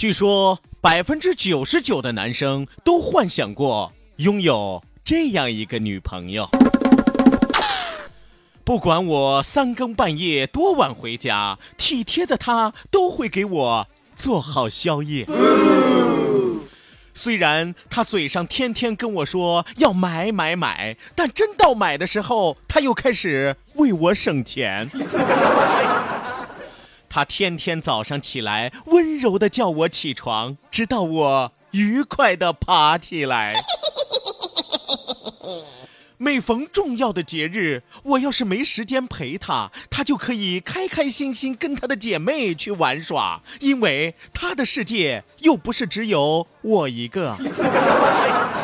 据说百分之九十九的男生都幻想过拥有这样一个女朋友。不管我三更半夜多晚回家，体贴的她都会给我做好宵夜。虽然她嘴上天天跟我说要买买买，但真到买的时候，她又开始为我省钱。他天天早上起来温柔的叫我起床，直到我愉快的爬起来。每逢重要的节日，我要是没时间陪他，他就可以开开心心跟他的姐妹去玩耍，因为他的世界又不是只有我一个。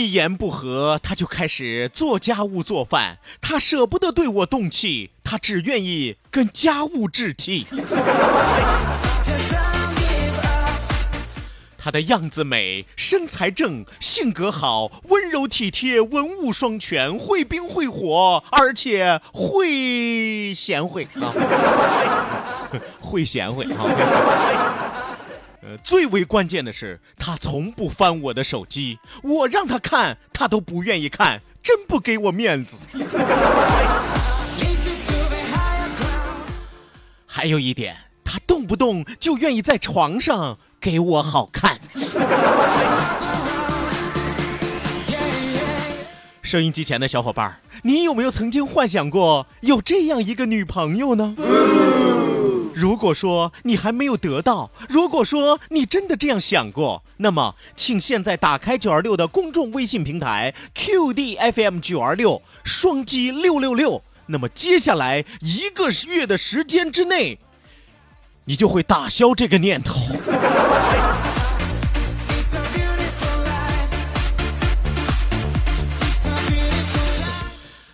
一言不合，他就开始做家务做饭。他舍不得对我动气，他只愿意跟家务置气。他的样子美，身材正，性格好，温柔体贴，文武双全，会冰会火，而且会贤惠啊，会贤惠啊。呃，最为关键的是，他从不翻我的手机，我让他看，他都不愿意看，真不给我面子。还有一点，他动不动就愿意在床上给我好看。收音机前的小伙伴，你有没有曾经幻想过有这样一个女朋友呢？如果说你还没有得到，如果说你真的这样想过，那么请现在打开九二六的公众微信平台 QDFM 九二六双击六六六，那么接下来一个月的时间之内，你就会打消这个念头。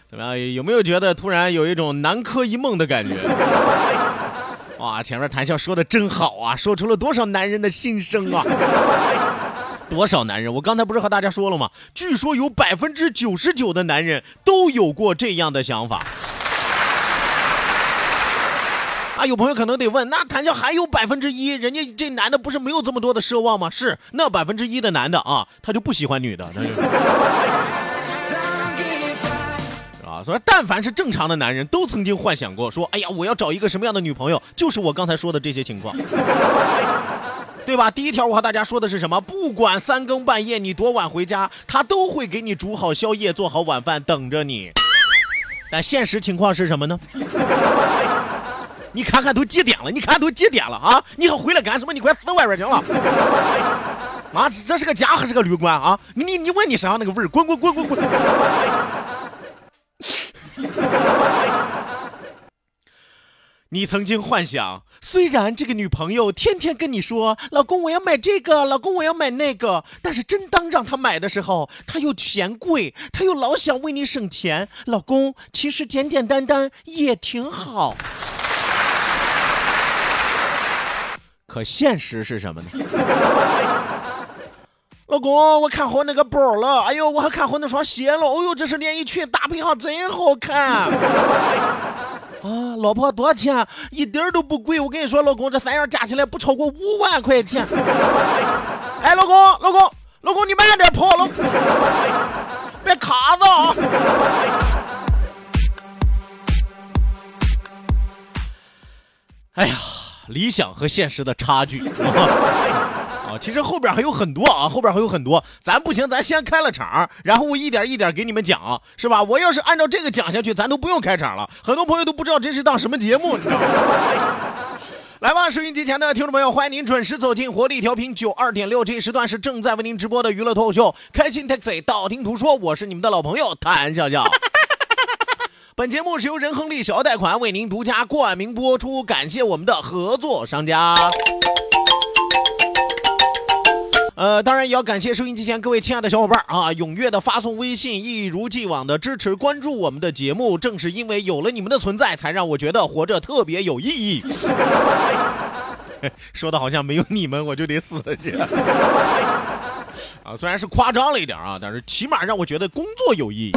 怎么样？有没有觉得突然有一种南柯一梦的感觉？哇，前面谈笑说的真好啊，说出了多少男人的心声啊！多少男人？我刚才不是和大家说了吗？据说有百分之九十九的男人都有过这样的想法。啊，有朋友可能得问，那谈笑还有百分之一，人家这男的不是没有这么多的奢望吗？是，那百分之一的男的啊，他就不喜欢女的，他就。啊，所以但凡是正常的男人都曾经幻想过，说，哎呀，我要找一个什么样的女朋友，就是我刚才说的这些情况，对吧？第一条我和大家说的是什么？不管三更半夜你多晚回家，他都会给你煮好宵夜，做好晚饭等着你。但现实情况是什么呢？你看看都几点了？你看都几点了啊？你还回来干什么？你快死外边去了！啊，这是个家还是个旅馆啊？你你问你身上那个味儿，滚滚滚滚滚！你曾经幻想，虽然这个女朋友天天跟你说“老公，我要买这个，老公，我要买那个”，但是真当让她买的时候，她又嫌贵，她又老想为你省钱。老公，其实简简单单也挺好。可现实是什么呢？老公，我看好那个包了，哎呦，我还看好那双鞋了，哦呦，这是连衣裙搭配上真好看。啊，老婆多少钱？一点都不贵，我跟你说，老公，这三样加起来不超过五万块钱。哎，老公，老公，老公，你慢点跑，老公，别卡着啊！哎呀，理想和现实的差距啊！其实后边还有很多啊，后边还有很多。咱不行，咱先开了场，然后我一点一点给你们讲，是吧？我要是按照这个讲下去，咱都不用开场了。很多朋友都不知道这是档什么节目，你知道吗？来吧，收音机前的听众朋友，欢迎您准时走进活力调频九二点六，这一时段是正在为您直播的娱乐脱口秀《开心 Taxi》，道听途说，我是你们的老朋友谭笑笑。本节目是由仁亨利小额贷款为您独家冠名播出，感谢我们的合作商家。呃，当然也要感谢收音机前各位亲爱的小伙伴啊，踊跃的发送微信，一如既往的支持关注我们的节目。正是因为有了你们的存在，才让我觉得活着特别有意义。说的好像没有你们我就得死了似的 啊！虽然是夸张了一点啊，但是起码让我觉得工作有意义。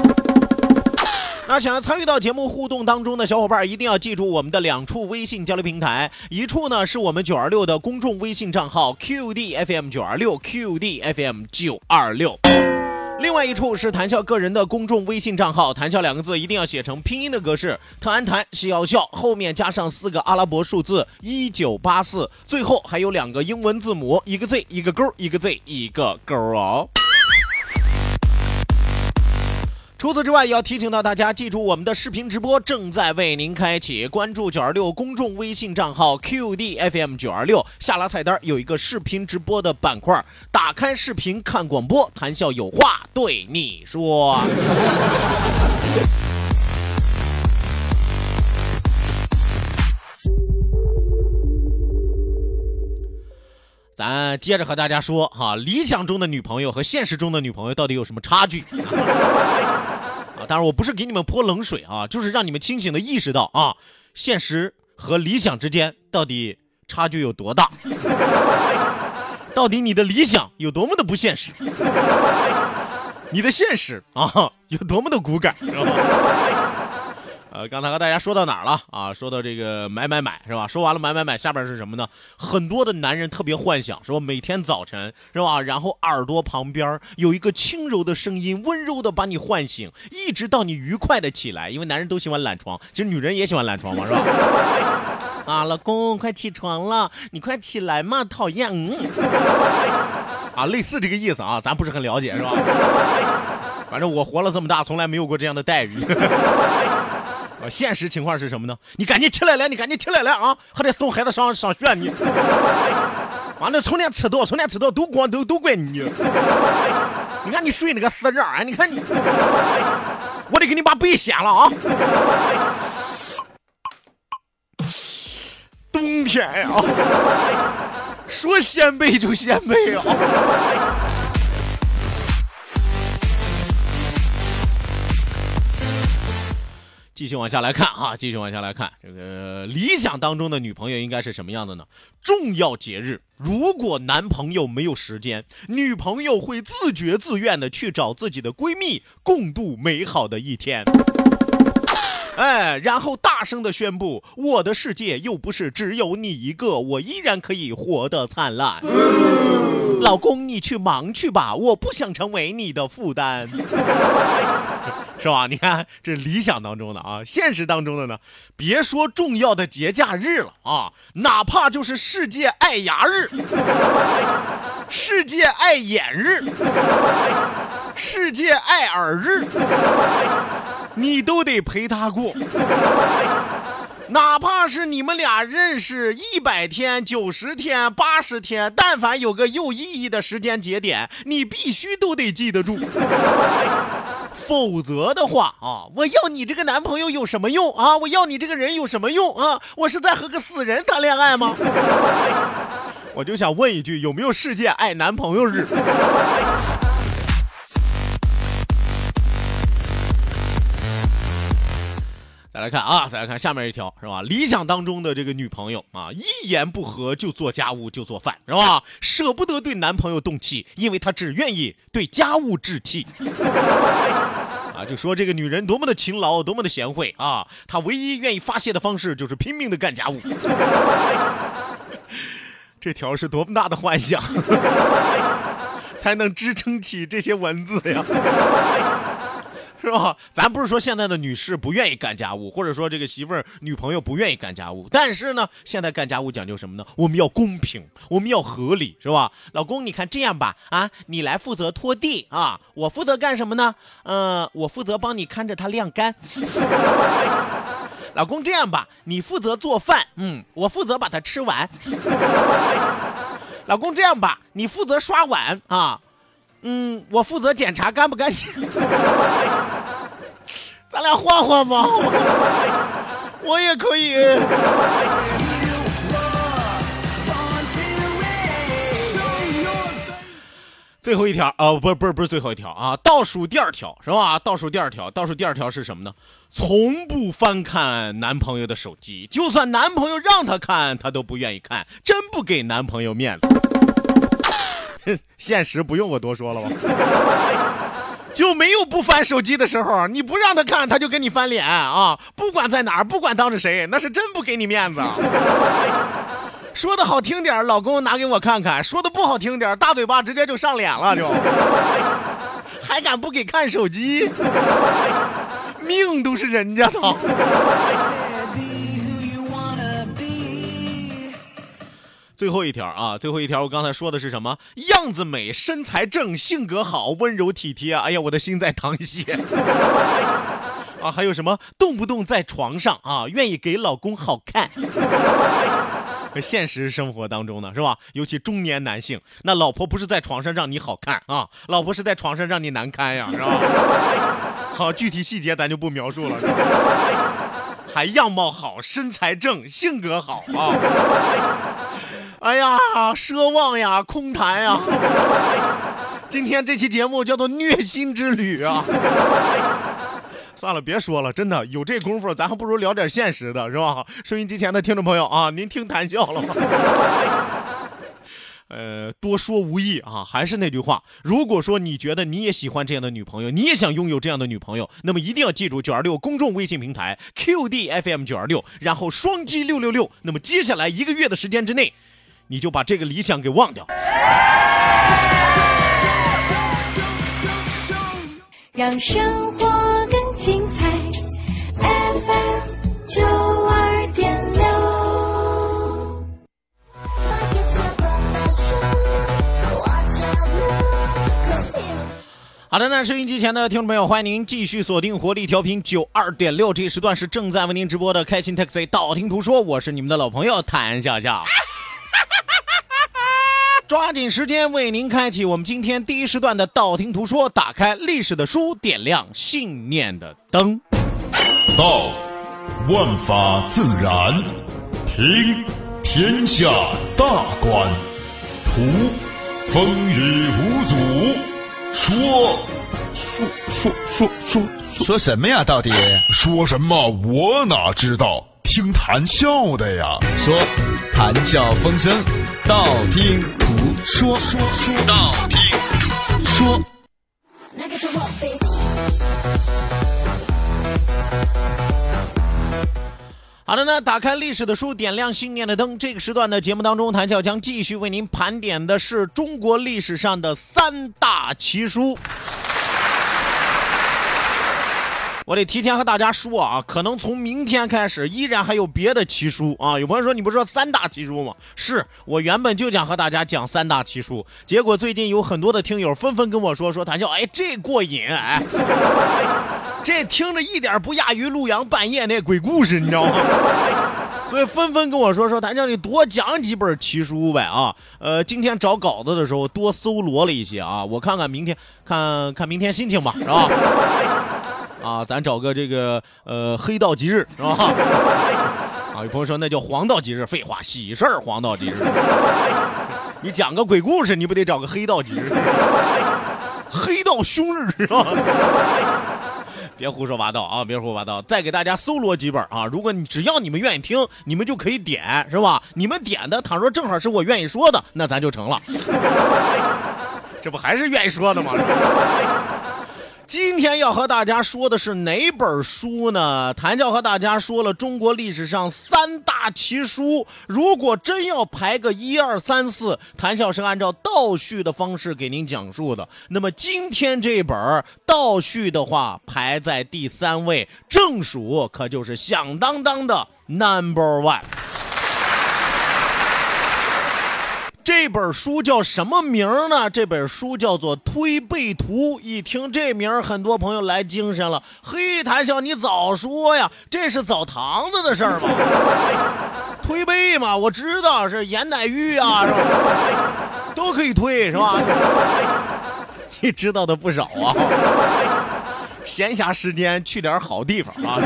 那想要参与到节目互动当中的小伙伴，一定要记住我们的两处微信交流平台，一处呢是我们九二六的公众微信账号 QDFM 九二六 QDFM 九二六，另外一处是谈笑个人的公众微信账号，谈笑两个字一定要写成拼音的格式，特安谈笑笑，后面加上四个阿拉伯数字一九八四，最后还有两个英文字母，一个 Z 一个勾，一个 Z 一个勾哦。除此之外，也要提醒到大家，记住我们的视频直播正在为您开启，关注九二六公众微信账号 QDFM 九二六，下拉菜单有一个视频直播的板块，打开视频看广播，谈笑有话对你说。咱接着和大家说哈，理想中的女朋友和现实中的女朋友到底有什么差距？啊，当然我不是给你们泼冷水啊，就是让你们清醒的意识到啊，现实和理想之间到底差距有多大？到底你的理想有多么的不现实？你的现实啊有多么的骨感？知道吗呃，刚才和大家说到哪儿了啊？说到这个买买买是吧？说完了买买买，下边是什么呢？很多的男人特别幻想，说每天早晨是吧？然后耳朵旁边有一个轻柔的声音，温柔的把你唤醒，一直到你愉快的起来。因为男人都喜欢懒床，其实女人也喜欢懒床嘛，是吧？啊，老公快起床了，你快起来嘛，讨厌。嗯。啊，类似这个意思啊，咱不是很了解是吧？反正我活了这么大，从来没有过这样的待遇。现实情况是什么呢？你赶紧起来来，你赶紧起来来啊！还得送孩子上上学，你完了，成天迟到，成天迟到，都光都都怪你。你看你睡那个死人啊！你看你，我得给你把被掀了啊！冬天呀，说掀被就掀被啊！继续往下来看啊，继续往下来看，这个理想当中的女朋友应该是什么样的呢？重要节日，如果男朋友没有时间，女朋友会自觉自愿的去找自己的闺蜜共度美好的一天。哎，然后大声的宣布，我的世界又不是只有你一个，我依然可以活得灿烂。老公，你去忙去吧，我不想成为你的负担。是吧？你看这理想当中的啊，现实当中的呢，别说重要的节假日了啊，哪怕就是世界爱牙日、世界爱眼日、世界爱耳日，你都得陪他过。哪怕是你们俩认识一百天、九十天、八十天，但凡有个有意义的时间节点，你必须都得记得住。否则的话啊，我要你这个男朋友有什么用啊？我要你这个人有什么用啊？我是在和个死人谈恋爱吗？我就想问一句，有没有世界爱男朋友日？再来看啊，再来看下面一条是吧？理想当中的这个女朋友啊，一言不合就做家务就做饭是吧？舍不得对男朋友动气，因为她只愿意对家务置气。啊，就说这个女人多么的勤劳，多么的贤惠啊！她唯一愿意发泄的方式就是拼命的干家务。这条是多么大的幻想！才能支撑起这些文字呀。是吧？咱不是说现在的女士不愿意干家务，或者说这个媳妇儿、女朋友不愿意干家务，但是呢，现在干家务讲究什么呢？我们要公平，我们要合理，是吧？老公，你看这样吧，啊，你来负责拖地啊，我负责干什么呢？嗯、我负责帮你看着它晾干。老公，这样吧，你负责做饭，嗯，我负责把它吃完。老公，这样吧，你负责刷碗啊，嗯，我负责检查干不干净。咱俩换换吧，我也可以。最后一条啊、不是不是不是最后一条啊，倒数第二条是吧？倒数第二条，倒数第二条是什么呢？从不翻看男朋友的手机，就算男朋友让他看，他都不愿意看，真不给男朋友面子。现实不用我多说了吧？就没有不翻手机的时候，你不让他看，他就跟你翻脸啊！不管在哪儿，不管当着谁，那是真不给你面子。说的好听点，老公拿给我看看；说的不好听点，大嘴巴直接就上脸了，就 还敢不给看手机？命都是人家的。最后一条啊，最后一条，我刚才说的是什么？样子美，身材正，性格好，温柔体贴。哎呀，我的心在淌血。啊，还有什么？动不动在床上啊，愿意给老公好看。现实生活当中呢，是吧？尤其中年男性，那老婆不是在床上让你好看啊，老婆是在床上让你难堪呀，是吧？好，具体细节咱就不描述了。是 吧还样貌好，身材正，性格好啊。哎呀，奢望呀，空谈呀。今天这期节目叫做虐心之旅啊。算了，别说了，真的有这功夫，咱还不如聊点现实的，是吧？收音机前的听众朋友啊，您听谈笑了吗？呃，多说无益啊，还是那句话，如果说你觉得你也喜欢这样的女朋友，你也想拥有这样的女朋友，那么一定要记住九二六公众微信平台 QDFM 九二六，然后双击六六六，那么接下来一个月的时间之内，你就把这个理想给忘掉。让生活更精彩。FM 九二点六。好的，那收音机前的听众朋友，欢迎您继续锁定活力调频九二点六，这一时段是正在为您直播的开心 Taxi 道听途说，我是你们的老朋友谭笑笑。抓紧时间为您开启我们今天第一时段的道听途说，打开历史的书，点亮信念的灯。道，万法自然；听，天下大观；图，风雨无阻；说，说说说说说什么呀？到底说什么？我哪知道？听谈笑的呀。说谈笑风生，道听途说，说说道听途说。好的呢，打开历史的书，点亮信念的灯。这个时段的节目当中，谭笑将继续为您盘点的是中国历史上的三大奇书。我得提前和大家说啊，可能从明天开始依然还有别的奇书啊。有朋友说你不是说三大奇书吗？是我原本就想和大家讲三大奇书，结果最近有很多的听友纷纷跟我说说谭笑，哎，这过瘾哎，这听着一点不亚于陆阳半夜那鬼故事，你知道吗？所以纷纷跟我说说，谭笑你多讲几本奇书呗啊。呃，今天找稿子的时候多搜罗了一些啊，我看看明天看看明天心情吧，是吧？啊，咱找个这个呃黑道吉日是吧？啊，有朋友说那叫黄道吉日，废话，喜事儿黄道吉日。你讲个鬼故事，你不得找个黑道吉日？黑道凶日是吧？别胡说八道啊！别胡说八道！再给大家搜罗几本啊！如果你只要你们愿意听，你们就可以点，是吧？你们点的，倘若正好是我愿意说的，那咱就成了。这不还是愿意说的吗？今天要和大家说的是哪本书呢？谭教和大家说了中国历史上三大奇书，如果真要排个一二三四，谭笑是按照倒叙的方式给您讲述的。那么今天这本倒叙的话，排在第三位，正数可就是响当当的 Number One。这本书叫什么名呢？这本书叫做《推背图》。一听这名，很多朋友来精神了。嘿，谭笑，你早说呀！这是澡堂子的事儿吧？推背嘛，我知道是盐奶浴啊，是吧？都可以推，是吧？你知道的不少啊。闲暇时间去点好地方啊。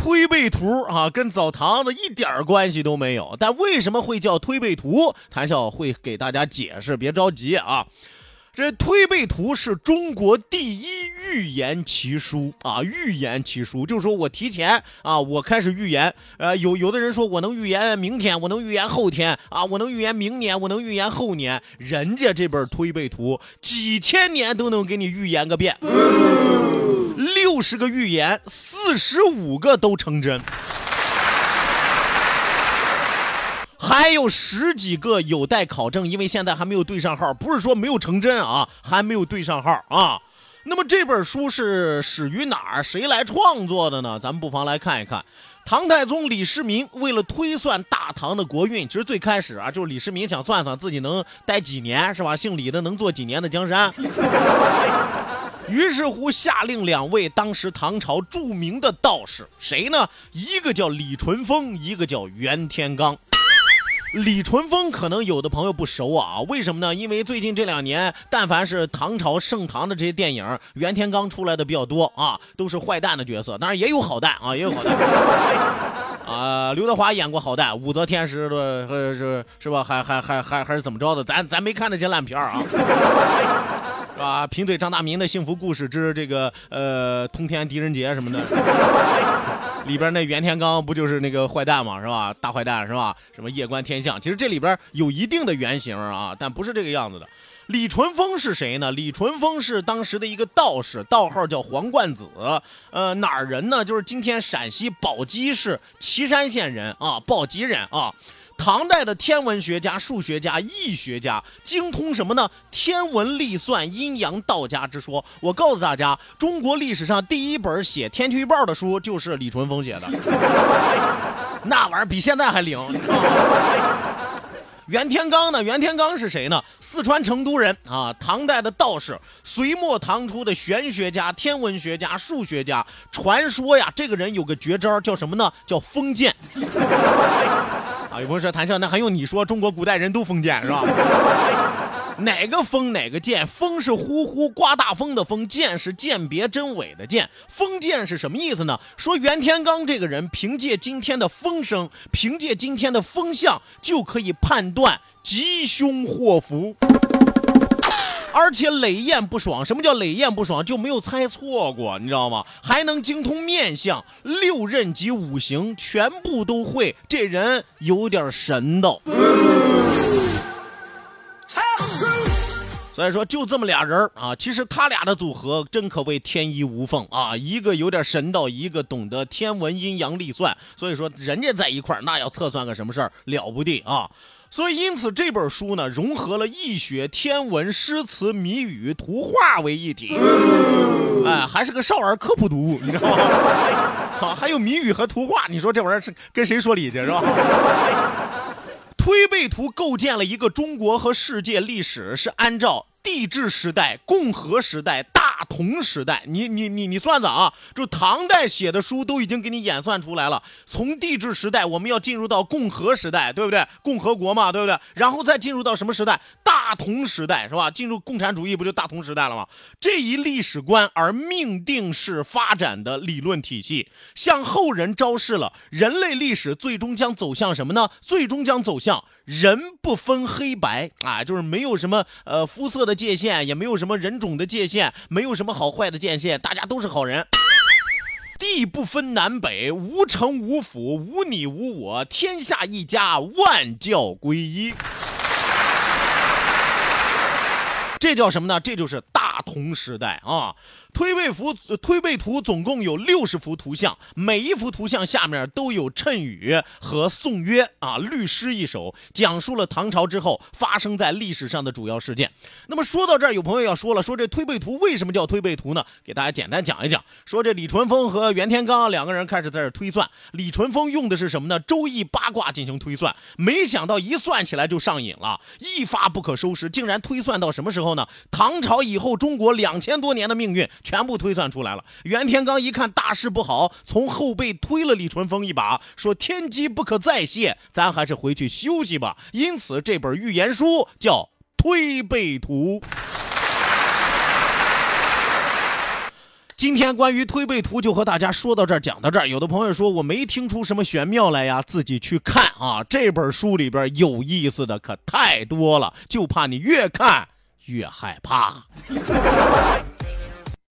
推背图啊，跟澡堂子一点关系都没有。但为什么会叫推背图？谭笑会给大家解释，别着急啊。这推背图是中国第一预言奇书啊，预言奇书就是说我提前啊，我开始预言。呃，有有的人说我能预言明天，我能预言后天啊，我能预言明年，我能预言后年。人家这本推背图几千年都能给你预言个遍。六十个预言，四十五个都成真，还有十几个有待考证，因为现在还没有对上号。不是说没有成真啊，还没有对上号啊。那么这本书是始于哪儿？谁来创作的呢？咱们不妨来看一看。唐太宗李世民为了推算大唐的国运，其实最开始啊，就是李世民想算算自己能待几年，是吧？姓李的能做几年的江山。于是乎，下令两位当时唐朝著名的道士，谁呢？一个叫李淳风，一个叫袁天罡。李淳风可能有的朋友不熟啊，为什么呢？因为最近这两年，但凡是唐朝盛唐的这些电影，袁天罡出来的比较多啊，都是坏蛋的角色，当然也有好蛋啊，也有好蛋。啊，刘德华演过好蛋，武则天时的，是是吧？还还还还还是怎么着的？咱咱没看那些烂片啊。是吧？贫嘴张大民的幸福故事之这个呃通天狄仁杰什么的，里边那袁天罡不就是那个坏蛋嘛，是吧？大坏蛋是吧？什么夜观天象，其实这里边有一定的原型啊，但不是这个样子的。李淳风是谁呢？李淳风是当时的一个道士，道号叫黄冠子，呃哪儿人呢？就是今天陕西宝鸡市岐山县人啊，宝鸡人啊。唐代的天文学家、数学家、易学家，精通什么呢？天文历算、阴阳道家之说。我告诉大家，中国历史上第一本写天气预报的书就是李淳风写的，那玩意儿比现在还灵。袁天罡呢？袁天罡是谁呢？四川成都人啊，唐代的道士，隋末唐初的玄学家、天文学家、数学家。传说呀，这个人有个绝招，叫什么呢？叫封建。啊，有朋友说谈笑，那还用你说？中国古代人都封建是吧？哪个封哪个建？封是呼呼刮大风的风，鉴是鉴别真伪的鉴。封建是什么意思呢？说袁天罡这个人，凭借今天的风声，凭借今天的风向，就可以判断吉凶祸福。而且雷焰不爽，什么叫雷焰不爽？就没有猜错过，你知道吗？还能精通面相、六刃及五行，全部都会。这人有点神道。所以说，就这么俩人啊，其实他俩的组合真可谓天衣无缝啊！一个有点神道，一个懂得天文阴阳历算。所以说，人家在一块儿，那要测算个什么事儿了不得啊！所以，因此这本书呢，融合了易学、天文、诗词、谜语、图画为一体。哎，还是个少儿科普读物，你知道吗？好，还有谜语和图画，你说这玩意儿是跟谁说理去是吧？推背图构建了一个中国和世界历史，是按照帝制时代、共和时代、大大同时代，你你你你算算啊，就唐代写的书都已经给你演算出来了。从帝制时代，我们要进入到共和时代，对不对？共和国嘛，对不对？然后再进入到什么时代？大同时代，是吧？进入共产主义，不就大同时代了吗？这一历史观而命定式发展的理论体系，向后人昭示了人类历史最终将走向什么呢？最终将走向人不分黑白啊，就是没有什么呃肤色的界限，也没有什么人种的界限，没有有什么好坏的界限，大家都是好人。地不分南北，无城无府，无你无我，天下一家，万教归一。这叫什么呢？这就是大同时代啊！推背图，推背图总共有六十幅图像，每一幅图像下面都有谶语和颂约啊，律诗一首，讲述了唐朝之后发生在历史上的主要事件。那么说到这儿，有朋友要说了，说这推背图为什么叫推背图呢？给大家简单讲一讲。说这李淳风和袁天罡两个人开始在这推算，李淳风用的是什么呢？周易八卦进行推算，没想到一算起来就上瘾了，一发不可收拾，竟然推算到什么时候呢？唐朝以后中国两千多年的命运。全部推算出来了。袁天罡一看大事不好，从后背推了李淳风一把，说：“天机不可再泄，咱还是回去休息吧。”因此，这本预言书叫《推背图》。今天关于推背图就和大家说到这儿，讲到这儿。有的朋友说我没听出什么玄妙来呀，自己去看啊。这本书里边有意思的可太多了，就怕你越看越害怕。